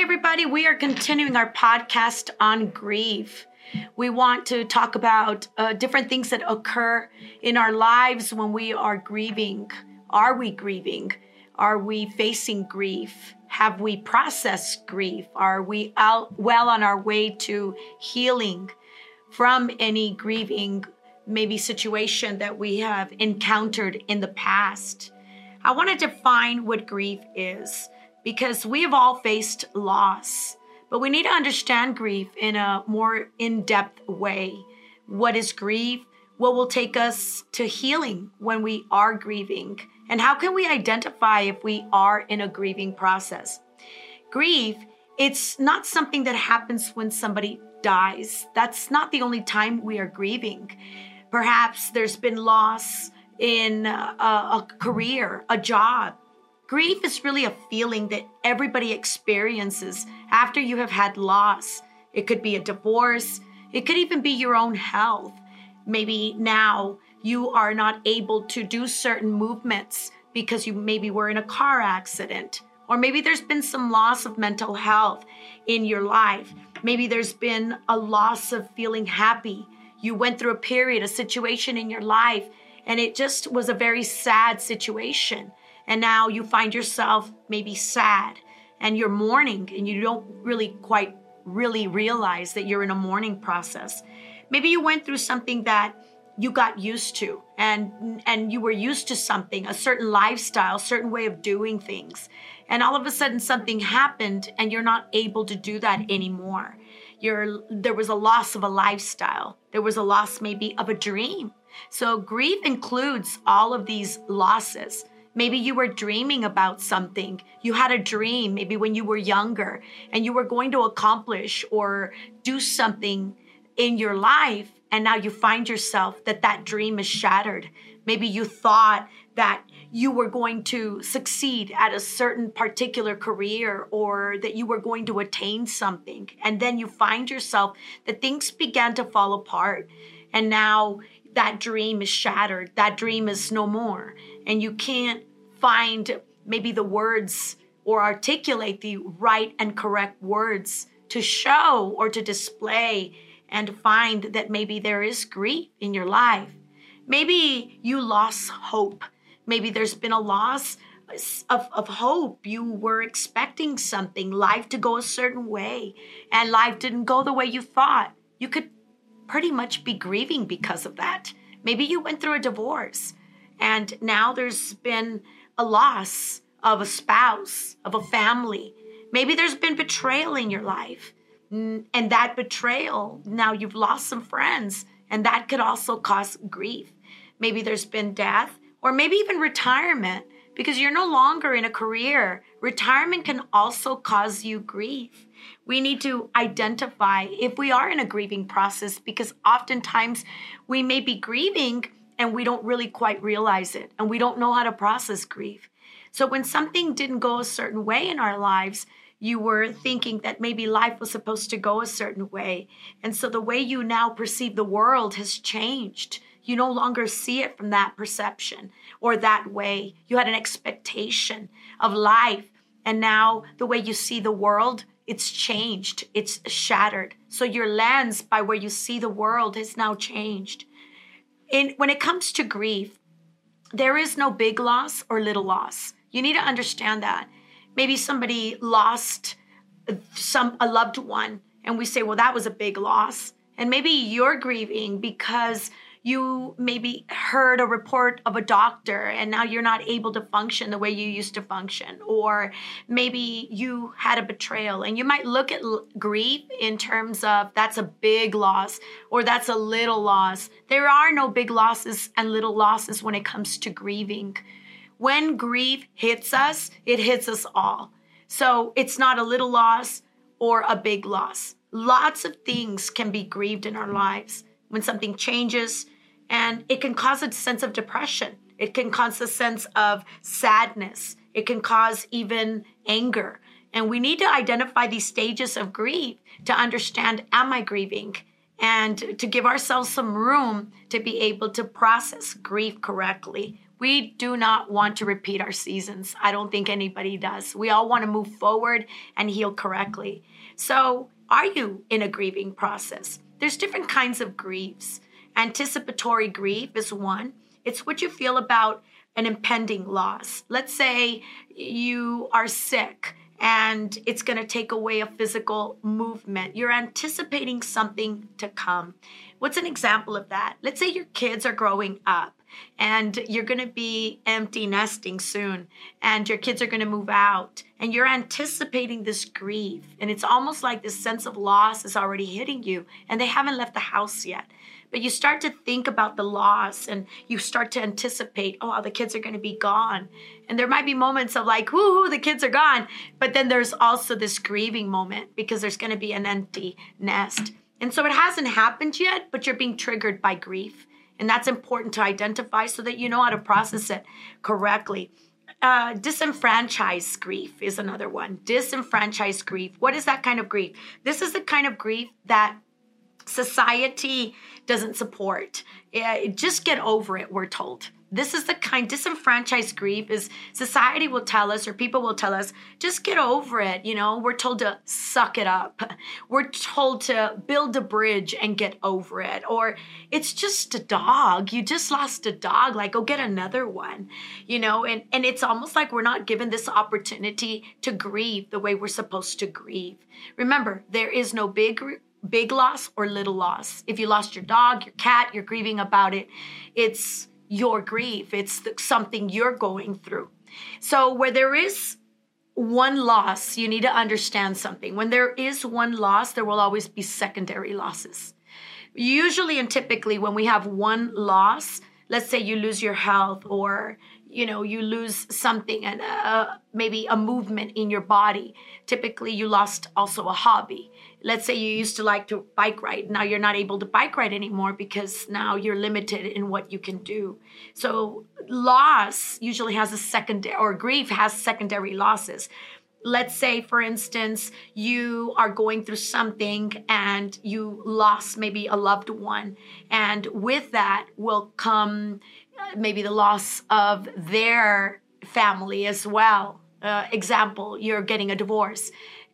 Everybody. We are continuing our podcast on grief. We want to talk about uh, different things that occur in our lives when we are grieving. Are we grieving? Are we facing grief? Have we processed grief? Are we out well on our way to healing from any grieving, maybe situation that we have encountered in the past? I want to define what grief is because we have all faced loss, but we need to understand grief in a more in depth way. What is grief? What will take us to healing when we are grieving? And how can we identify if we are in a grieving process? Grief, it's not something that happens when somebody dies. That's not the only time we are grieving. Perhaps there's been loss in a, a career, a job, Grief is really a feeling that everybody experiences after you have had loss. It could be a divorce, it could even be your own health. Maybe now you are not able to do certain movements because you maybe were in a car accident, or maybe there's been some loss of mental health in your life. Maybe there's been a loss of feeling happy. You went through a period, a situation in your life, and it just was a very sad situation and now you find yourself maybe sad and you're mourning and you don't really quite really realize that you're in a mourning process. Maybe you went through something that you got used to and and you were used to something, a certain lifestyle, certain way of doing things. And all of a sudden something happened and you're not able to do that anymore. You're there was a loss of a lifestyle. There was a loss maybe of a dream. So grief includes all of these losses. Maybe you were dreaming about something. You had a dream, maybe when you were younger, and you were going to accomplish or do something in your life. And now you find yourself that that dream is shattered. Maybe you thought that you were going to succeed at a certain particular career or that you were going to attain something. And then you find yourself that things began to fall apart. And now that dream is shattered. That dream is no more and you can't find maybe the words or articulate the right and correct words to show or to display and find that maybe there is grief in your life. Maybe you lost hope. Maybe there's been a loss of, of hope. You were expecting something, life to go a certain way, and life didn't go the way you thought. You could pretty much be grieving because of that. Maybe you went through a divorce. And now there's been a loss of a spouse, of a family. Maybe there's been betrayal in your life. And that betrayal, now you've lost some friends, and that could also cause grief. Maybe there's been death, or maybe even retirement, because you're no longer in a career. Retirement can also cause you grief. We need to identify if we are in a grieving process, because oftentimes we may be grieving and we don't really quite realize it and we don't know how to process grief. So when something didn't go a certain way in our lives, you were thinking that maybe life was supposed to go a certain way. And so the way you now perceive the world has changed. You no longer see it from that perception or that way. You had an expectation of life. And now the way you see the world, it's changed, it's shattered. So your lens by where you see the world has now changed in when it comes to grief, there is no big loss or little loss. You need to understand that. Maybe somebody lost uh, some a loved one and we say, "Well, that was a big loss." And maybe you're grieving because you maybe heard a report of a doctor and now you're not able to function the way you used to function. Or maybe you had a betrayal and you might look at grief in terms of that's a big loss or that's a little loss. There are no big losses and little losses when it comes to grieving. When grief hits us it hits us all. So it's not a little loss or a big loss. Lots of things can be grieved in our lives when something changes and it can cause a sense of depression. It can cause a sense of sadness. It can cause even anger. And we need to identify these stages of grief to understand am I grieving? And to give ourselves some room to be able to process grief correctly. We do not want to repeat our seasons. I don't think anybody does. We all want to move forward and heal correctly. So, are you in a grieving process? There's different kinds of griefs. Anticipatory grief is one. It's what you feel about an impending loss. Let's say you are sick and it's going to take away a physical movement. You're anticipating something to come. What's an example of that? Let's say your kids are growing up and you're going to be empty nesting soon and your kids are going to move out and you're anticipating this grief and it's almost like this sense of loss is already hitting you and they haven't left the house yet but you start to think about the loss and you start to anticipate oh the kids are going to be gone and there might be moments of like woohoo the kids are gone but then there's also this grieving moment because there's going to be an empty nest and so it hasn't happened yet but you're being triggered by grief and that's important to identify so that you know how to process it correctly. Uh, disenfranchised grief is another one. Disenfranchised grief. What is that kind of grief? This is the kind of grief that society doesn't support. just get over it, we're told. This is the kind disenfranchised grief is society will tell us or people will tell us, just get over it. You know, we're told to suck it up. We're told to build a bridge and get over it. Or it's just a dog. You just lost a dog. Like, go get another one. You know, and, and it's almost like we're not given this opportunity to grieve the way we're supposed to grieve. Remember, there is no big big loss or little loss. If you lost your dog, your cat, you're grieving about it. It's your grief, it's something you're going through. So, where there is one loss, you need to understand something. When there is one loss, there will always be secondary losses. Usually and typically, when we have one loss, let's say you lose your health or you know you lose something and uh, maybe a movement in your body typically you lost also a hobby let's say you used to like to bike ride now you're not able to bike ride anymore because now you're limited in what you can do. So loss usually has a secondary or grief has secondary losses. Let's say for instance you are going through something and you lost maybe a loved one and with that will come uh, maybe the loss of their family as well. Uh, example you're getting a divorce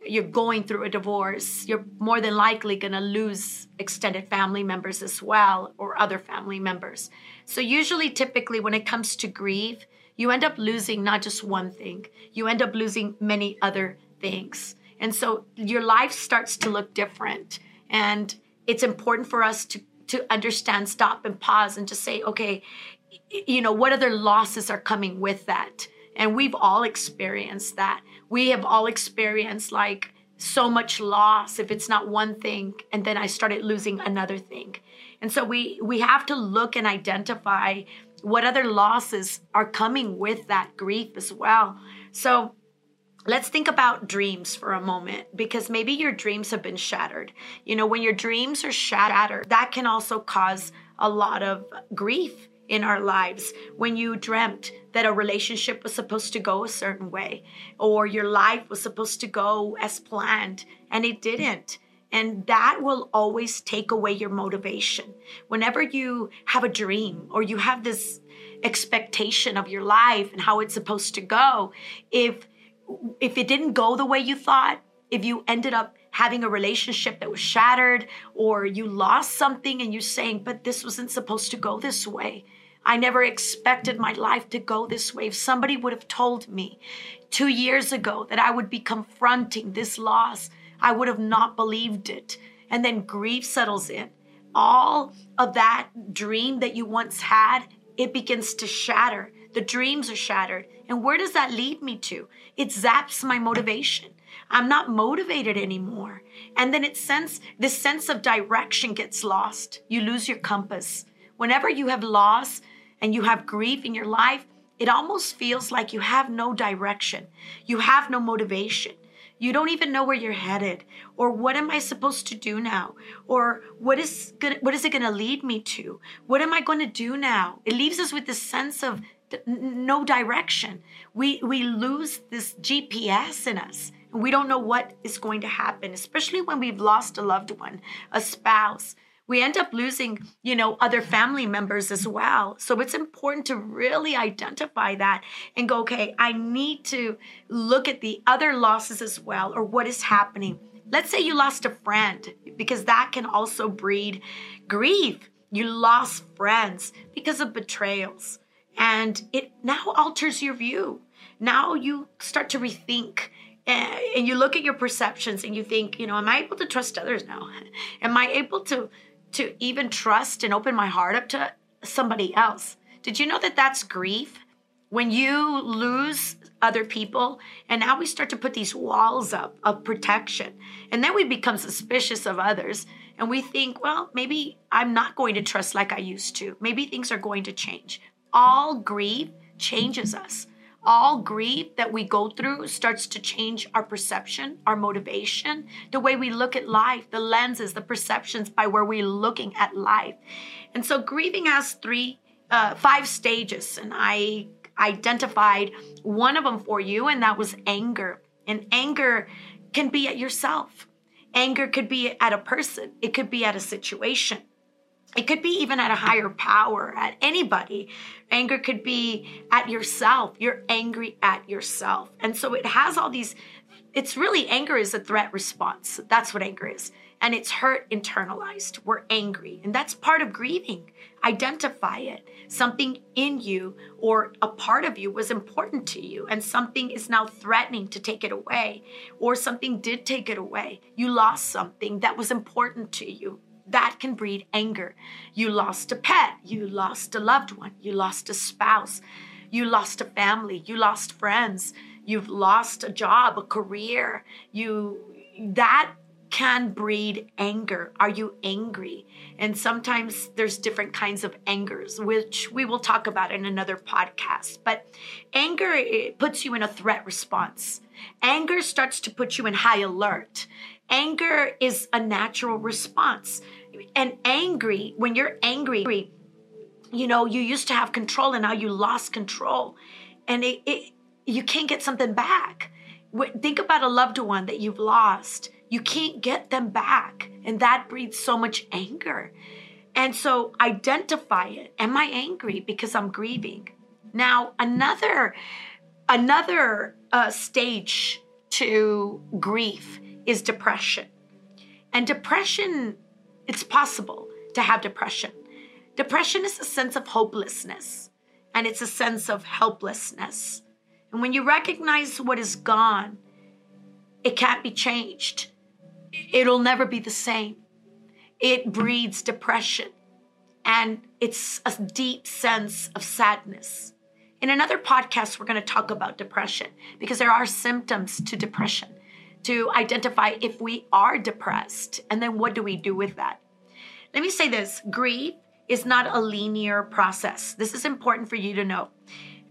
you're going through a divorce, you're more than likely going to lose extended family members as well or other family members. So, usually, typically, when it comes to grief, you end up losing not just one thing, you end up losing many other things. And so, your life starts to look different. And it's important for us to, to understand, stop, and pause and just say, okay, you know, what other losses are coming with that? And we've all experienced that. We have all experienced like so much loss if it's not one thing and then I started losing another thing. And so we we have to look and identify what other losses are coming with that grief as well. So let's think about dreams for a moment because maybe your dreams have been shattered. You know, when your dreams are shattered, that can also cause a lot of grief in our lives when you dreamt that a relationship was supposed to go a certain way or your life was supposed to go as planned and it didn't. And that will always take away your motivation. Whenever you have a dream or you have this expectation of your life and how it's supposed to go, if if it didn't go the way you thought, if you ended up having a relationship that was shattered or you lost something and you're saying, but this wasn't supposed to go this way. I never expected my life to go this way. If somebody would have told me two years ago that I would be confronting this loss, I would have not believed it. And then grief settles in. All of that dream that you once had, it begins to shatter. The dreams are shattered. And where does that lead me to? It zaps my motivation. I'm not motivated anymore. And then it sense this sense of direction gets lost. You lose your compass. Whenever you have lost and you have grief in your life, it almost feels like you have no direction. You have no motivation. You don't even know where you're headed or what am I supposed to do now or what is gonna, what is it going to lead me to? What am I going to do now? It leaves us with this sense of no direction. We we lose this GPS in us and we don't know what is going to happen, especially when we've lost a loved one, a spouse. We end up losing, you know, other family members as well. So it's important to really identify that and go, okay, I need to look at the other losses as well or what is happening. Let's say you lost a friend because that can also breed grief. You lost friends because of betrayals and it now alters your view. Now you start to rethink eh, and you look at your perceptions and you think, you know, am I able to trust others now? Am I able to to even trust and open my heart up to somebody else? Did you know that that's grief? When you lose other people, and now we start to put these walls up of protection, and then we become suspicious of others, and we think, well, maybe I'm not going to trust like I used to. Maybe things are going to change. All grief changes us all grief that we go through starts to change our perception, our motivation, the way we look at life, the lenses, the perceptions by where we're looking at life. And so grieving has three, uh, five stages, and I identified one of them for you, and that was anger. And anger can be at yourself. Anger could be at a person. It could be at a situation. It could be even at a higher power, at anybody. Anger could be at yourself. You're angry at yourself. And so it has all these, it's really anger is a threat response. That's what anger is. And it's hurt internalized. We're angry. And that's part of grieving. Identify it. Something in you or a part of you was important to you, and something is now threatening to take it away, or something did take it away. You lost something that was important to you that can breed anger. You lost a pet, you lost a loved one, you lost a spouse, you lost a family, you lost friends, you've lost a job, a career. You that can breed anger. Are you angry? And sometimes there's different kinds of angers, which we will talk about in another podcast. But anger puts you in a threat response. Anger starts to put you in high alert. Anger is a natural response. And angry, when you're angry, you know, you used to have control and now you lost control. And it, it you can't get something back. Think about a loved one that you've lost. You can't get them back. And that breeds so much anger. And so identify it. Am I angry because I'm grieving? Now, another another uh, stage to grief is depression. And depression, it's possible to have depression. Depression is a sense of hopelessness and it's a sense of helplessness. And when you recognize what is gone, it can't be changed. It'll never be the same. It breeds depression and it's a deep sense of sadness. In another podcast, we're going to talk about depression because there are symptoms to depression to identify if we are depressed and then what do we do with that. Let me say this grief is not a linear process. This is important for you to know.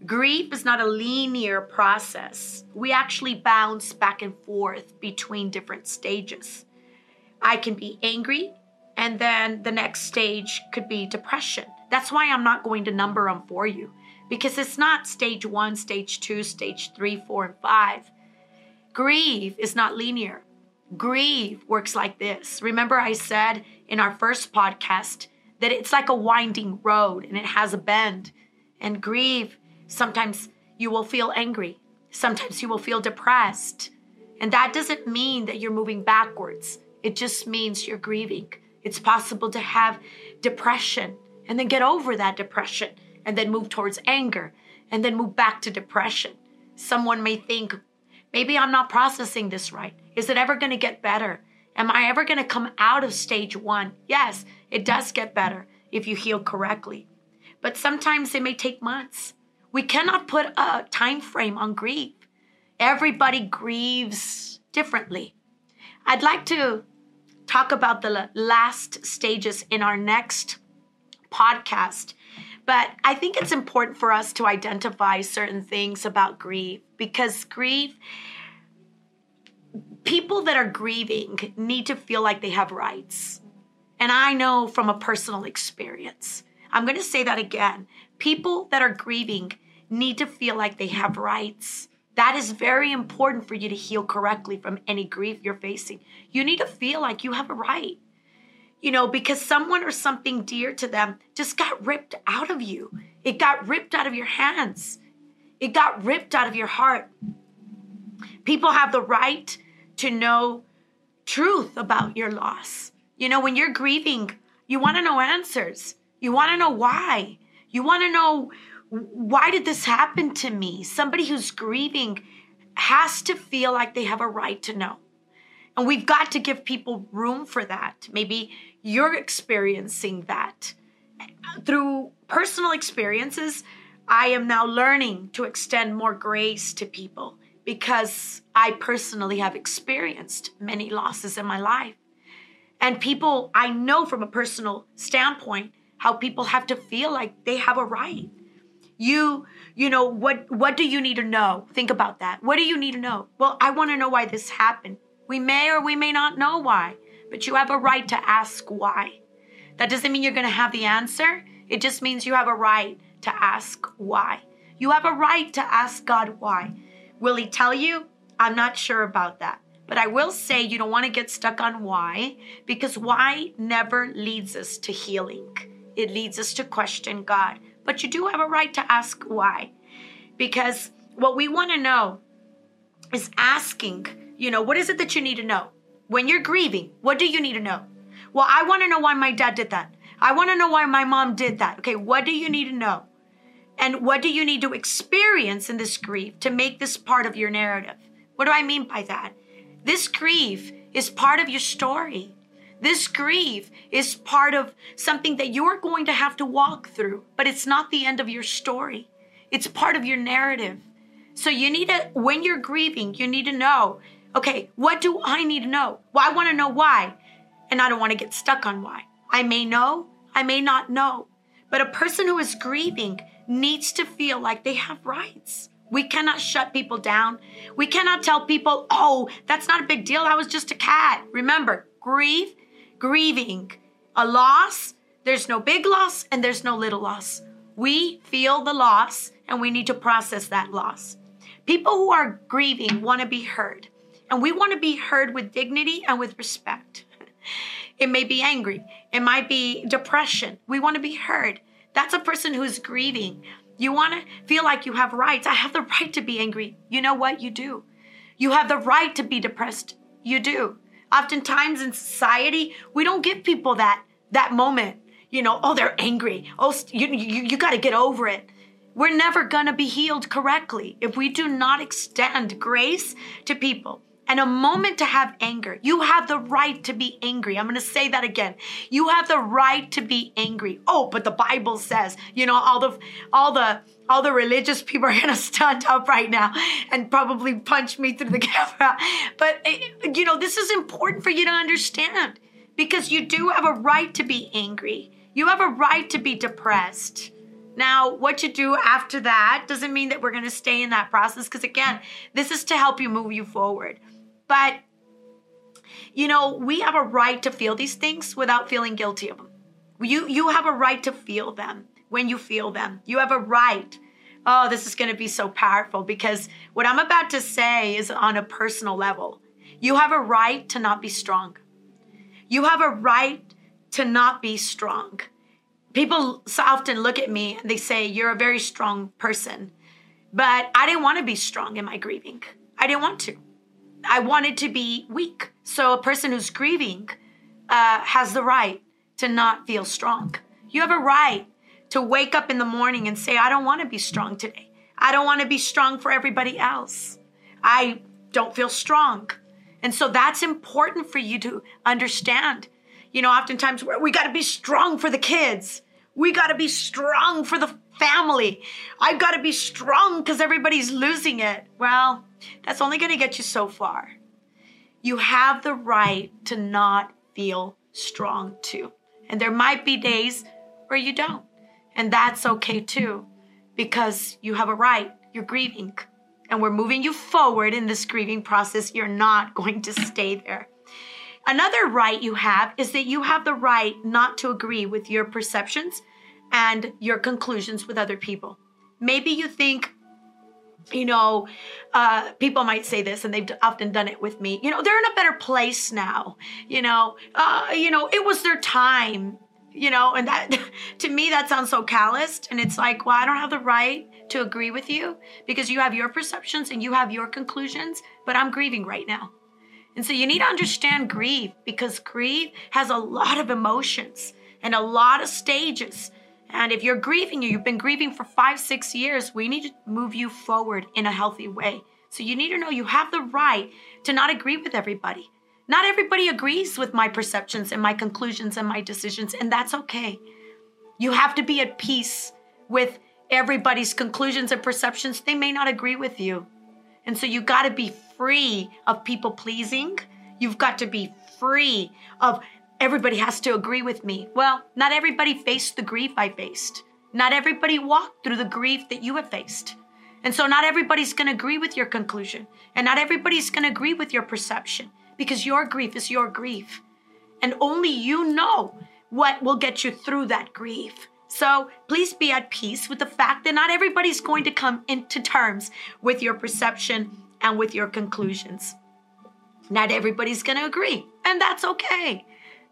Grief is not a linear process. We actually bounce back and forth between different stages. I can be angry, and then the next stage could be depression. That's why I'm not going to number them for you because it's not stage one, stage two, stage three, four, and five. Grieve is not linear. Grieve works like this. Remember, I said in our first podcast that it's like a winding road and it has a bend. And grieve, sometimes you will feel angry, sometimes you will feel depressed. And that doesn't mean that you're moving backwards, it just means you're grieving. It's possible to have depression and then get over that depression and then move towards anger and then move back to depression. Someone may think, Maybe I'm not processing this right. Is it ever going to get better? Am I ever going to come out of stage one? Yes, it does get better if you heal correctly. But sometimes it may take months. We cannot put a time frame on grief. Everybody grieves differently. I'd like to talk about the last stages in our next podcast. But I think it's important for us to identify certain things about grief because grief, people that are grieving need to feel like they have rights. And I know from a personal experience. I'm going to say that again. People that are grieving need to feel like they have rights. That is very important for you to heal correctly from any grief you're facing. You need to feel like you have a right. You know, because someone or something dear to them just got ripped out of you. It got ripped out of your hands. It got ripped out of your heart. People have the right to know truth about your loss. You know, when you're grieving, you want to know answers. You want to know why. You want to know why did this happen to me? Somebody who's grieving has to feel like they have a right to know. And we've got to give people room for that. Maybe you're experiencing that. Through personal experiences, I am now learning to extend more grace to people because I personally have experienced many losses in my life. And people, I know from a personal standpoint how people have to feel like they have a right. You, you know, what what do you need to know? Think about that. What do you need to know? Well, I want to know why this happened. We may or we may not know why, but you have a right to ask why. That doesn't mean you're going to have the answer. It just means you have a right to ask why. You have a right to ask God why. Will He tell you? I'm not sure about that. But I will say you don't want to get stuck on why, because why never leads us to healing. It leads us to question God. But you do have a right to ask why. Because what we want to know is asking, you know, what is it that you need to know? When you're grieving, what do you need to know? Well, I want to know why my dad did that. I want to know why my mom did that. Okay, what do you need to know? And what do you need to experience in this grief to make this part of your narrative? What do I mean by that? This grief is part of your story. This grief is part of something that you're going to have to walk through, but it's not the end of your story. It's part of your narrative. So you need to, when you're grieving, you need to know, okay, what do I need to know? Well, I want to know why. And I don't want to get stuck on why. I may know, I may not know. But a person who is grieving needs to feel like they have rights. We cannot shut people down. We cannot tell people, oh, that's not a big deal. I was just a cat. Remember, grief, grieving, a loss, there's no big loss and there's no little loss. We feel the loss and we need to process that loss. People who are grieving want to be heard, and we want to be heard with dignity and with respect. It may be angry, it might be depression. We want to be heard. That's a person who's grieving. You want to feel like you have rights. I have the right to be angry. You know what? You do. You have the right to be depressed. You do. Oftentimes in society, we don't give people that that moment. You know, oh, they're angry. Oh, you you, you got to get over it. We're never going to be healed correctly if we do not extend grace to people and a moment to have anger. You have the right to be angry. I'm going to say that again. You have the right to be angry. Oh, but the Bible says, you know, all the all the all the religious people are going to stand up right now and probably punch me through the camera. But eh, you know, this is important for you to understand because you do have a right to be angry. You have a right to be depressed. Now, what you do after that doesn't mean that we're going to stay in that process because again, this is to help you move you forward. But, you know, we have a right to feel these things without feeling guilty of them. You, you have a right to feel them when you feel them. You have a right. Oh, this is going to be so powerful because what I'm about to say is on a personal level. You have a right to not be strong. You have a right to not be strong. People often look at me and they say, You're a very strong person. But I didn't want to be strong in my grieving. I didn't want to. I wanted to be weak. So a person who's grieving uh, has the right to not feel strong. You have a right to wake up in the morning and say, I don't want to be strong today. I don't want to be strong for everybody else. I don't feel strong. And so that's important for you to understand. You know, oftentimes we got to be strong for the kids. We got to be strong for the family. I've got to be strong because everybody's losing it. Well, that's only going to get you so far. You have the right to not feel strong too. And there might be days where you don't. And that's okay too, because you have a right. You're grieving. And we're moving you forward in this grieving process. You're not going to stay there. Another right you have is that you have the right not to agree with your perceptions and your conclusions with other people. Maybe you think you know, uh, people might say this, and they've often done it with me. You know, they're in a better place now. You know, uh, you know, it was their time. You know, and that to me that sounds so calloused, and it's like, well, I don't have the right to agree with you because you have your perceptions and you have your conclusions, but I'm grieving right now. And so you need to understand grief because grief has a lot of emotions and a lot of stages. And if you're grieving, you've been grieving for five, six years, we need to move you forward in a healthy way. So you need to know you have the right to not agree with everybody. Not everybody agrees with my perceptions and my conclusions and my decisions, and that's okay. You have to be at peace with everybody's conclusions and perceptions. They may not agree with you. And so you got to be free of people pleasing. You've got to be free of everybody has to agree with me. Well, not everybody faced the grief I faced. Not everybody walked through the grief that you have faced. And so not everybody's going to agree with your conclusion. And not everybody's going to agree with your perception because your grief is your grief. And only you know what will get you through that grief. So please be at peace with the fact that not everybody's going to come into terms with your perception and with your conclusions. Not everybody's going to agree, and that's okay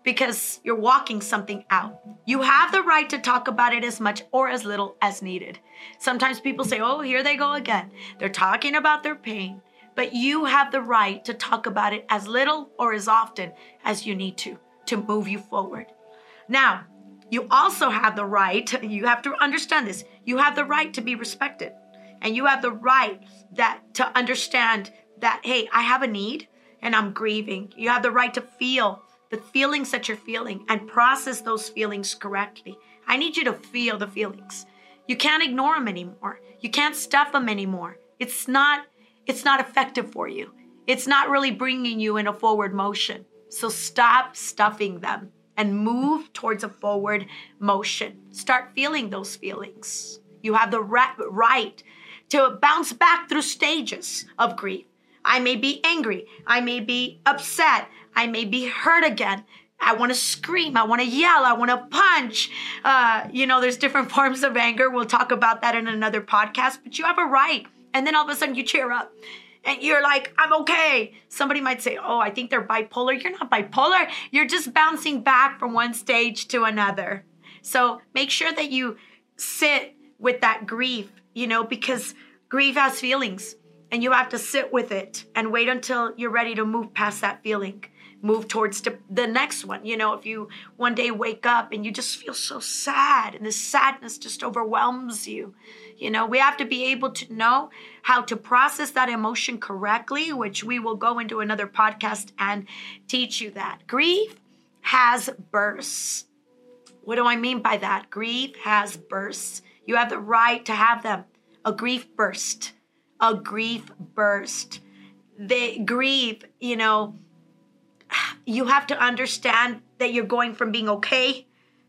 because you're walking something out. You have the right to talk about it as much or as little as needed. Sometimes people say, oh, here they go again. They're talking about their pain, but you have the right to talk about it as little or as often as you need to to move you forward. Now, you also have the right, you have to understand this, you have the right to be respected. And you have the right that to understand that, hey, I have a need and I'm grieving. You have the right to feel the feelings that you're feeling and process those feelings correctly. I need you to feel the feelings. You can't ignore them anymore. You can't stuff them anymore. It's not it's not effective for you. It's not really bringing you in a forward motion. So stop stuffing them and move towards a forward motion. Start feeling those feelings. You have the right to bounce back through stages of grief. I may be angry. I may be upset. I may be hurt again. I want to scream. I want to yell. I want to punch. Uh, you know, there's different forms of anger. We'll talk about that in another podcast, but you have a right. And then all of a sudden you cheer up and you're like, I'm okay. Somebody might say, Oh, I think they're bipolar. You're not bipolar. You're just bouncing back from one stage to another. So make sure that you sit with that grief, you know, because grief has feelings and you have to sit with it and wait until you're ready to move past that feeling move towards the next one. You know, if you one day wake up and you just feel so sad and the sadness just overwhelms you, you know, we have to be able to know how to process that emotion correctly, which we will go into another podcast and teach you that. Grief has bursts. What do I mean by that? Grief has bursts. You have the right to have them. A grief burst. A grief burst. The grief, you know, you have to understand that you're going from being okay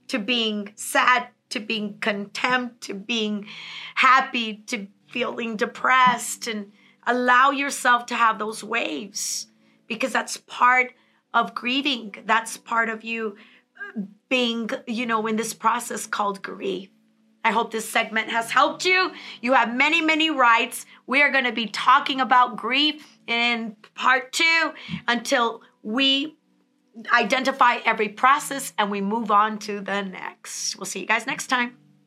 to being sad to being contempt to being happy to feeling depressed and allow yourself to have those waves because that's part of grieving that's part of you uh, being you know in this process called grief I hope this segment has helped you. You have many, many rights. We are going to be talking about grief in part two until we identify every process and we move on to the next. We'll see you guys next time.